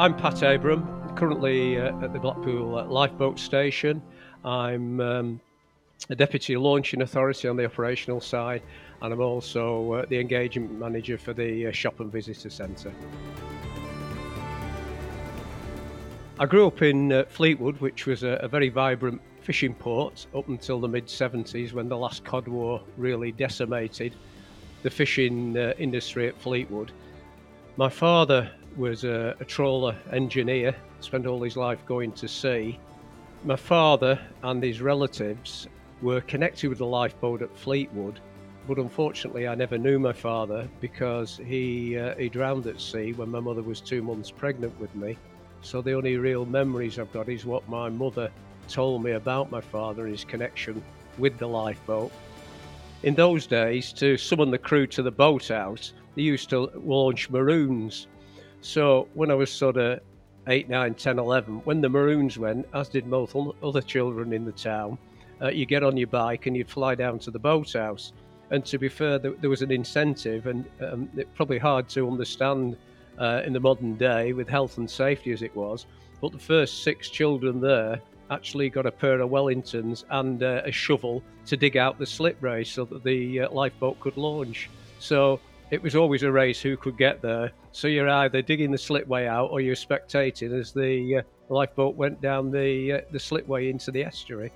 I'm Pat Abram, currently uh, at the Blackpool uh, Lifeboat Station. I'm um, a Deputy Launching Authority on the operational side, and I'm also uh, the Engagement Manager for the uh, Shop and Visitor Centre. I grew up in uh, Fleetwood, which was a, a very vibrant fishing port up until the mid 70s when the last Cod War really decimated the fishing uh, industry at Fleetwood. My father was a, a trawler engineer, spent all his life going to sea. My father and his relatives were connected with the lifeboat at Fleetwood, but unfortunately, I never knew my father because he uh, he drowned at sea when my mother was two months pregnant with me. So the only real memories I've got is what my mother told me about my father and his connection with the lifeboat. In those days, to summon the crew to the boathouse, they used to launch maroons. So when I was sort of 8, 9, 10, 11, when the maroons went, as did most other children in the town, uh, you get on your bike and you'd fly down to the boathouse. And to be fair, there, was an incentive, and um, it's probably hard to understand uh, in the modern day with health and safety as it was. But the first six children there actually got a pair of Wellingtons and uh, a shovel to dig out the slip race so that the uh, lifeboat could launch. So it was always a race who could get there. So you're either digging the slipway out or you're spectating as the uh, lifeboat went down the uh, the slipway into the estuary.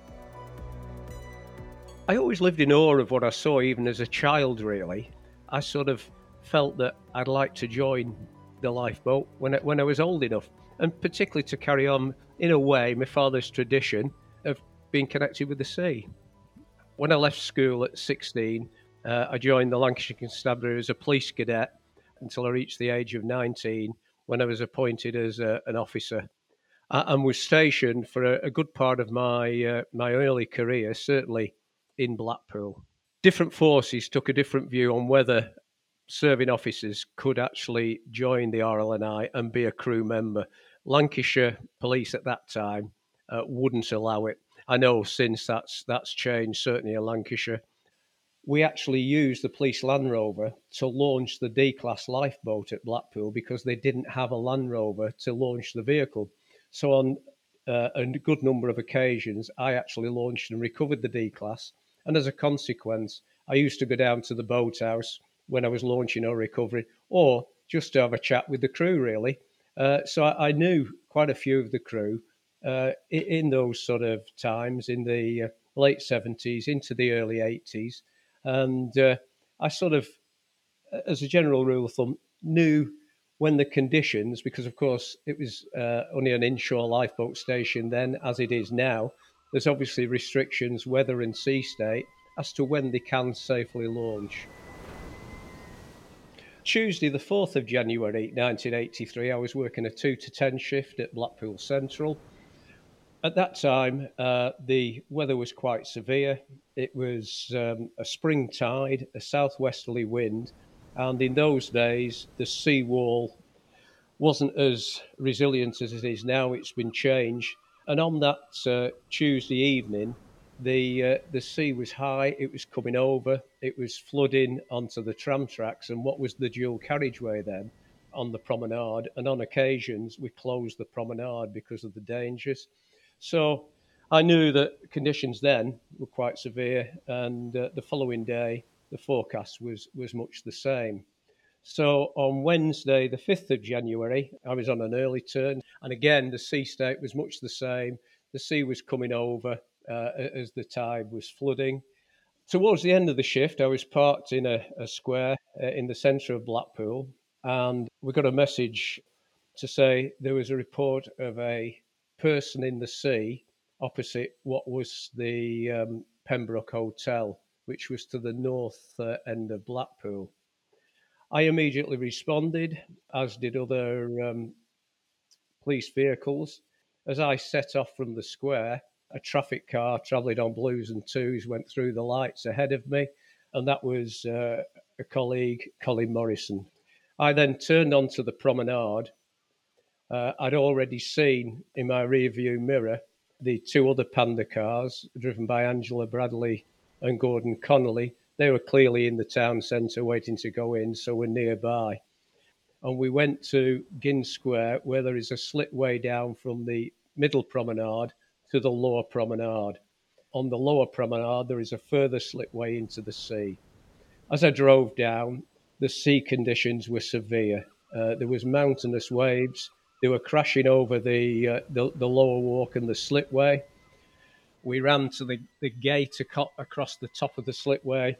I always lived in awe of what I saw, even as a child. Really, I sort of felt that I'd like to join the lifeboat when I, when I was old enough, and particularly to carry on in a way my father's tradition of being connected with the sea. When I left school at 16, uh, I joined the Lancashire Constabulary as a police cadet until I reached the age of 19 when I was appointed as a, an officer uh, and was stationed for a, a good part of my, uh, my early career, certainly in Blackpool. Different forces took a different view on whether serving officers could actually join the RNLI and be a crew member. Lancashire Police at that time uh, wouldn't allow it. I know since that's that's changed, certainly in Lancashire. We actually used the police Land Rover to launch the D class lifeboat at Blackpool because they didn't have a Land Rover to launch the vehicle. So on uh, a good number of occasions, I actually launched and recovered the D class, and as a consequence, I used to go down to the boathouse when I was launching or recovering, or just to have a chat with the crew, really. Uh, so I, I, knew quite a few of the crew uh, in, in, those sort of times in the uh, late 70s into the early 80s. And uh, I sort of, as a general rule of thumb, knew when the conditions, because of course it was uh, only an inshore lifeboat station then, as it is now, there's obviously restrictions, weather and sea state, as to when they can safely launch. Tuesday, the 4th of January 1983, I was working a 2 to 10 shift at Blackpool Central. At that time, uh, the weather was quite severe. It was um, a spring tide, a southwesterly wind, and in those days, the seawall wasn't as resilient as it is now. It's been changed. And on that uh, Tuesday evening, the uh, the sea was high. It was coming over. It was flooding onto the tram tracks and what was the dual carriageway then on the promenade. And on occasions we closed the promenade because of the dangers. So I knew that conditions then were quite severe, and uh, the following day the forecast was was much the same. So on Wednesday, the 5th of January, I was on an early turn, and again the sea state was much the same. The sea was coming over, uh, as the tide was flooding. Towards the end of the shift, I was parked in a, a square uh, in the centre of Blackpool, and we got a message to say there was a report of a person in the sea opposite what was the um, Pembroke Hotel, which was to the north uh, end of Blackpool. I immediately responded, as did other um, police vehicles. As I set off from the square, a traffic car travelling on blues and twos went through the lights ahead of me, and that was uh, a colleague, Colin Morrison. I then turned onto the promenade. Uh, I'd already seen in my rearview mirror the two other Panda cars driven by Angela Bradley and Gordon Connolly. They were clearly in the town centre waiting to go in, so we're nearby. and we went to Gynn Square, where there is a slipway down from the middle promenade to the lower promenade. On the lower promenade, there is a further slipway into the sea. As I drove down, the sea conditions were severe. Uh, there was mountainous waves. They were crashing over the, uh, the, the lower walk and the slipway. We ran to the, the gate across the top of the slipway.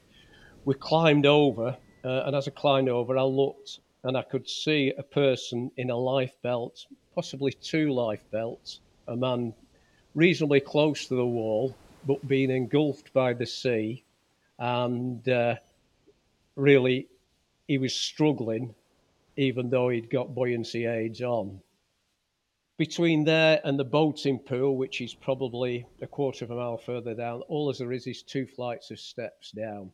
We climbed over, uh, and as I climbed over, I looked and I could see a person in a life belt, possibly two life belts, a man reasonably close to the wall, but being engulfed by the sea. And uh, really, he was struggling, even though he'd got buoyancy aids on. Between there and the boating pool, which is probably a quarter of a mile further down, all there is is two flights of steps down.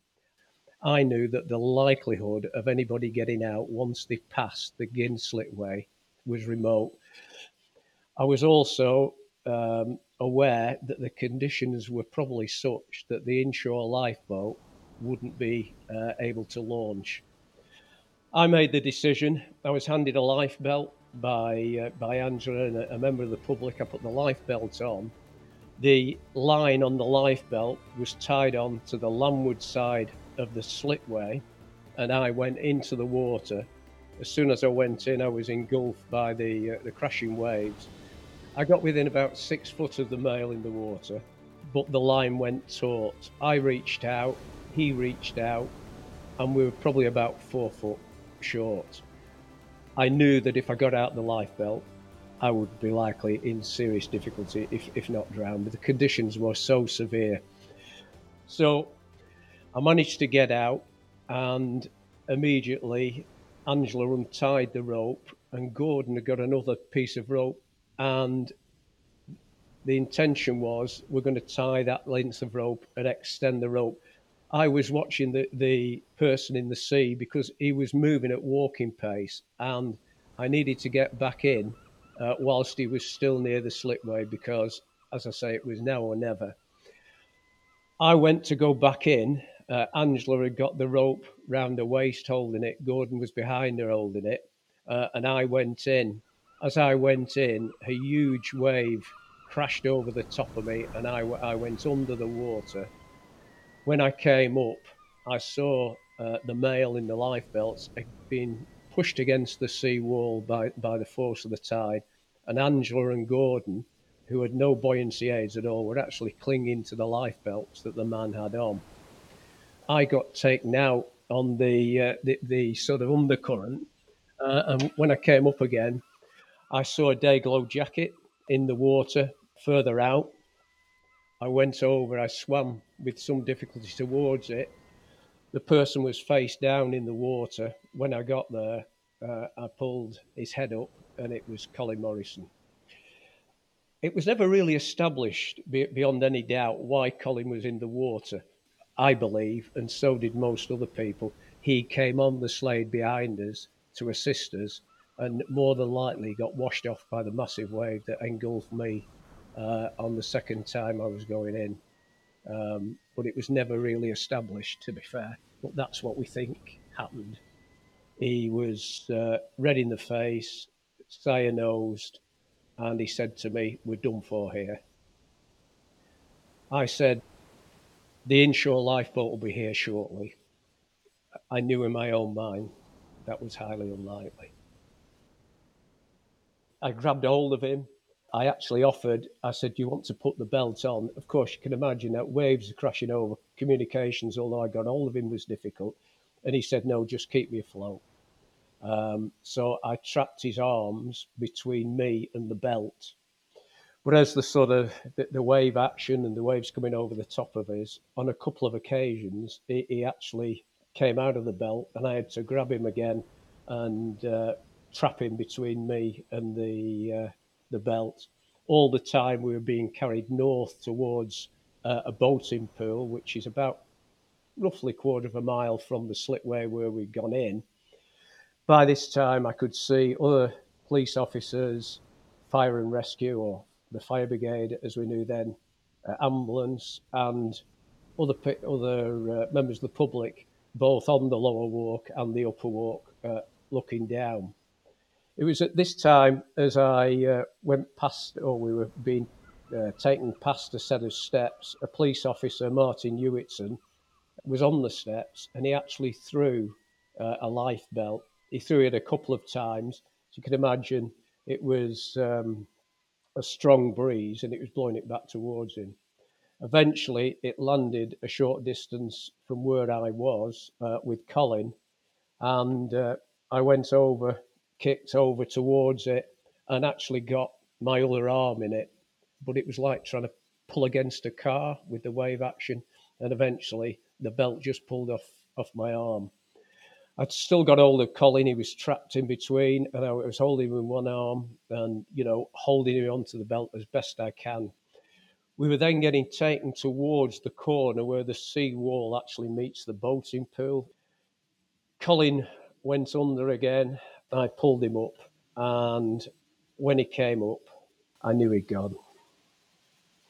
I knew that the likelihood of anybody getting out once they passed the Gynn Slipway was remote. I was also um, aware that the conditions were probably such that the inshore lifeboat wouldn't be uh, able to launch. I made the decision. I was handed a life belt by uh, by Angela and a, a member of the public. I put the life belt on. The line on the life belt was tied on to the landward side of the slipway and I went into the water. As soon as I went in, I was engulfed by the, uh, the crashing waves. I got within about six foot of the male in the water, but the line went taut. I reached out, he reached out, and we were probably about four foot short. I knew that if I got out the life belt, I would be likely in serious difficulty, if, if not drowned. But the conditions were so severe. So I managed to get out, and immediately Angela untied the rope, and Gordon had got another piece of rope, and the intention was we're going to tie that length of rope and extend the rope. I was watching the, the person in the sea because he was moving at walking pace, and I needed to get back in uh, whilst he was still near the slipway because, as I say, it was now or never. I went to go back in, uh, Angela had got the rope round her waist holding it. Gordon was behind her holding it. Uh, and I went in. As I went in, a huge wave crashed over the top of me and I, I went under the water. When I came up, I saw uh, the male in the life belts being pushed against the sea wall by, by the force of the tide. And Angela and Gordon, who had no buoyancy aids at all, were actually clinging to the life belts that the man had on. I got taken out on the uh, the, the, sort of undercurrent, uh, and when I came up again, I saw a day glow jacket in the water further out. I went over, I swam with some difficulty towards it. The person was face down in the water. When I got there, uh, I pulled his head up, and it was Colin Morrison. It was never really established beyond any doubt why Colin was in the water. I believe, and so did most other people, he came on the Slade behind us to assist us and more than likely got washed off by the massive wave that engulfed me uh, on the second time I was going in. Um, but it was never really established, to be fair. But that's what we think happened. He was uh, red in the face, cyanosed, and he said to me, We're done for here. I said, the inshore lifeboat will be here shortly. I knew in my own mind that was highly unlikely. I grabbed hold of him. I actually offered, I said, Do you want to put the belt on? Of course, you can imagine that waves are crashing over. Communications, although I got hold of him, was difficult. And he said, No, just keep me afloat. Um, so I trapped his arms between me and the belt but as the sort of the, the, wave action and the waves coming over the top of us, on a couple of occasions, he, he actually came out of the belt, and I had to grab him again and uh, trap him between me and the uh, the belt. All the time we were being carried north towards uh, a boating pool, which is about roughly a quarter of a mile from the slipway where we'd gone in. By this time, I could see other police officers, fire and rescue, or the fire brigade, as we knew then, uh, ambulance, and other other uh, members of the public, both on the lower walk and the upper walk, uh, looking down. It was at this time as I uh, went past, or we were being uh, taken past a set of steps, a police officer, Martin Hewitson, was on the steps and he actually threw uh, a life belt. He threw it a couple of times. So you can imagine it was um, a strong breeze and it was blowing it back towards him. Eventually, it landed a short distance from where I was uh, with Colin, and uh, I went over, kicked over towards it, and actually got my other arm in it. But it was like trying to pull against a car with the wave action, and eventually the belt just pulled off off my arm. I'd still got hold of Colin. He was trapped in between, and I was holding him in one arm and, you know, holding him onto the belt as best I can. We were then getting taken towards the corner where the sea wall actually meets the boating pool. Colin went under again. I pulled him up, and when he came up, I knew he'd gone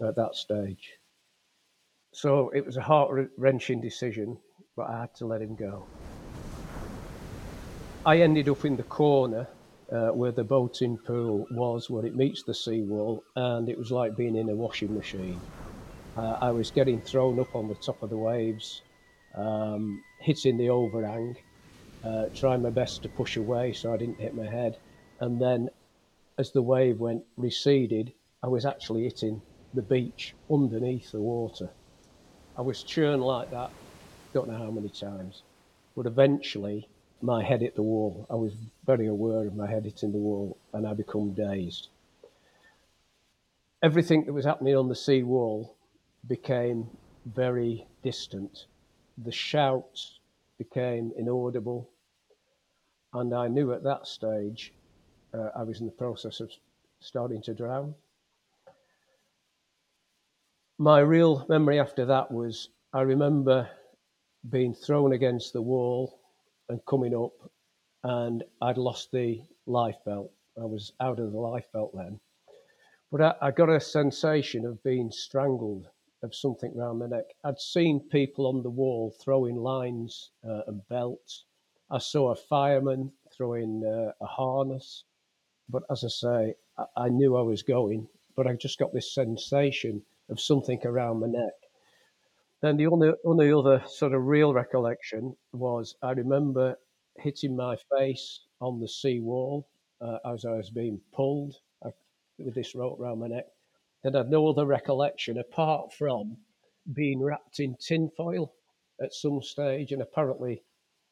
at that stage. So it was a heart wrenching decision, but I had to let him go. I ended up in the corner uh, where the boating pool was, where it meets the seawall, and it was like being in a washing machine. Uh, I was getting thrown up on the top of the waves, um, hitting the overhang, uh, trying my best to push away so I didn't hit my head. And then, as the wave went receded, I was actually hitting the beach underneath the water. I was churned like that, don't know how many times. But eventually, my head hit the wall. I was very aware of my head hitting the wall and I become dazed. Everything that was happening on the sea wall became very distant. The shouts became inaudible. And I knew at that stage uh, I was in the process of starting to drown. My real memory after that was I remember being thrown against the wall and coming up, and I'd lost the life belt. I was out of the life belt then. But I, I got a sensation of being strangled, of something around my neck. I'd seen people on the wall throwing lines uh, and belts. I saw a fireman throwing uh, a harness. But as I say, I, I knew I was going, but I just got this sensation of something around my neck. Then the only, only other sort of real recollection was I remember hitting my face on the sea wall uh, as I was being pulled uh, with this rope around my neck. Then I had no other recollection apart from being wrapped in tinfoil at some stage, and apparently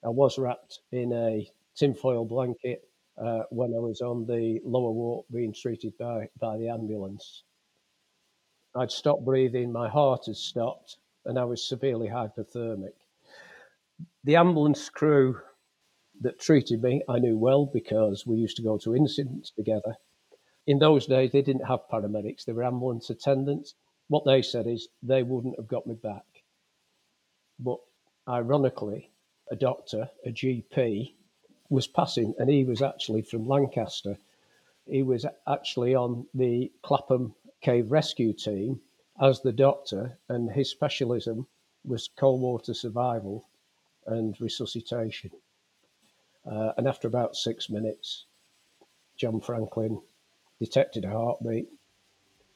I was wrapped in a tinfoil blanket uh, when I was on the lower walk being treated by, by the ambulance. I'd stopped breathing, my heart had stopped, and I was severely hypothermic. The ambulance crew that treated me, I knew well because we used to go to incidents together. In those days, they didn't have paramedics, they were ambulance attendants. What they said is they wouldn't have got me back. But ironically, a doctor, a GP, was passing, and he was actually from Lancaster. He was actually on the Clapham Cave Rescue Team as the doctor, and his specialism was cold water survival and resuscitation. Uh, and after about six minutes, John Franklin detected a heartbeat,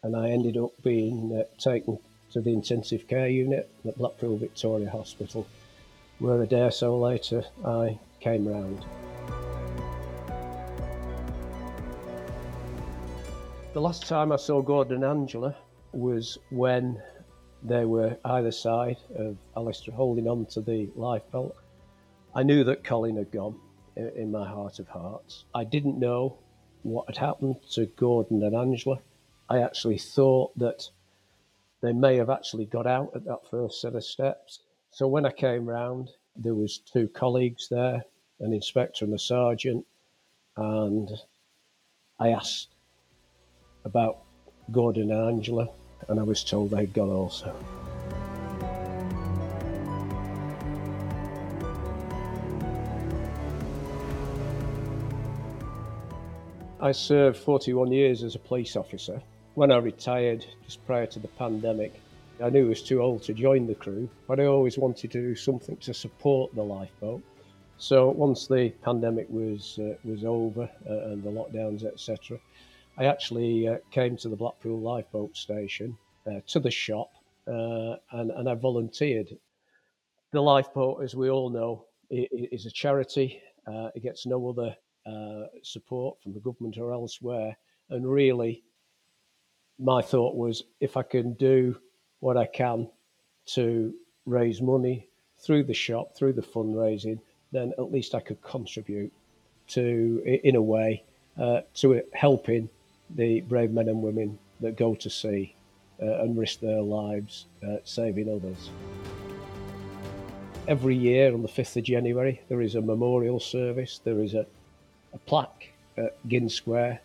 and I ended up being uh, taken to the intensive care unit at Blackpool Victoria Hospital, where a day or so later I came round. The last time I saw Gordon and Angela was when they were either side of Alistair holding on to the lifebelt. I knew that Colin had gone in my heart of hearts. I didn't know what had happened to Gordon and Angela. I actually thought that they may have actually got out at that first set of steps. So when I came round, there was two colleagues there, an inspector and a sergeant, and I asked about Gordon and Angela and I was told they'd gone also. I served 41 years as a police officer. When I retired, just prior to the pandemic, I knew I was too old to join the crew, but I always wanted to do something to support the lifeboat. So once the pandemic was uh, was over uh, and the lockdowns, etc., I actually uh, came to the Blackpool Lifeboat Station uh, to the shop uh, and, and I volunteered. The lifeboat, as we all know, is a charity. Uh, it gets no other support from the government or elsewhere, and really, my thought was if I can do what I can to raise money through the shop, through the fundraising, then at least I could contribute to, in a way, uh, to helping the brave men and women that go to sea uh, and risk their lives uh, saving others. Every year on the 5th of January, there is a memorial service, there is a, a plaque at Gynn Square.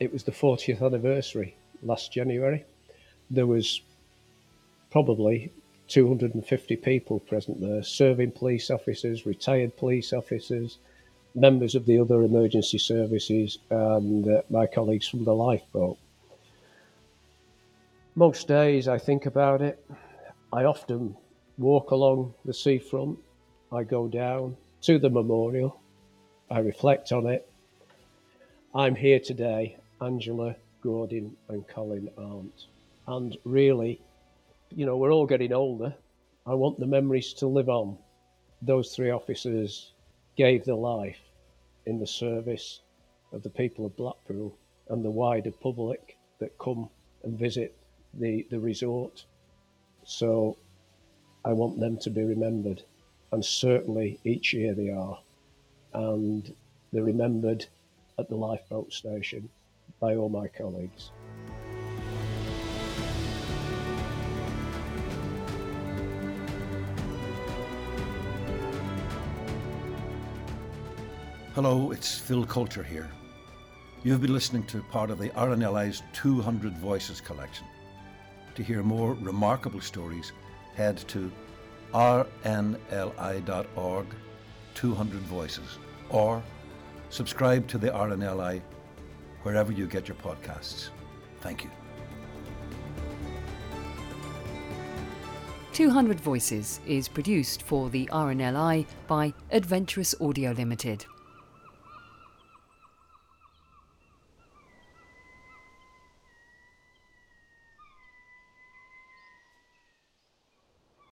It was the 40th anniversary last January. There was probably 250 people present there, serving police officers, retired police officers, members of the other emergency services, and uh, my colleagues from the lifeboat. Most days I think about it. I often walk along the seafront. I go down to the memorial. I reflect on it. I'm here today, Angela, Gordon, and Colin aren't. And really, you know, we're all getting older. I want the memories to live on. Those three officers gave their life in the service of the people of Blackpool and the wider public that come and visit the, the resort. So I want them to be remembered. And certainly each year they are. And they're remembered at the lifeboat station by all my colleagues. Hello, it's Phil Coulter here. You've been listening to part of the RNLI's 200 Voices collection. To hear more remarkable stories, head to rnli.org 200 Voices or subscribe to the RNLI wherever you get your podcasts. Thank you. 200 Voices is produced for the RNLI by Adventurous Audio Limited.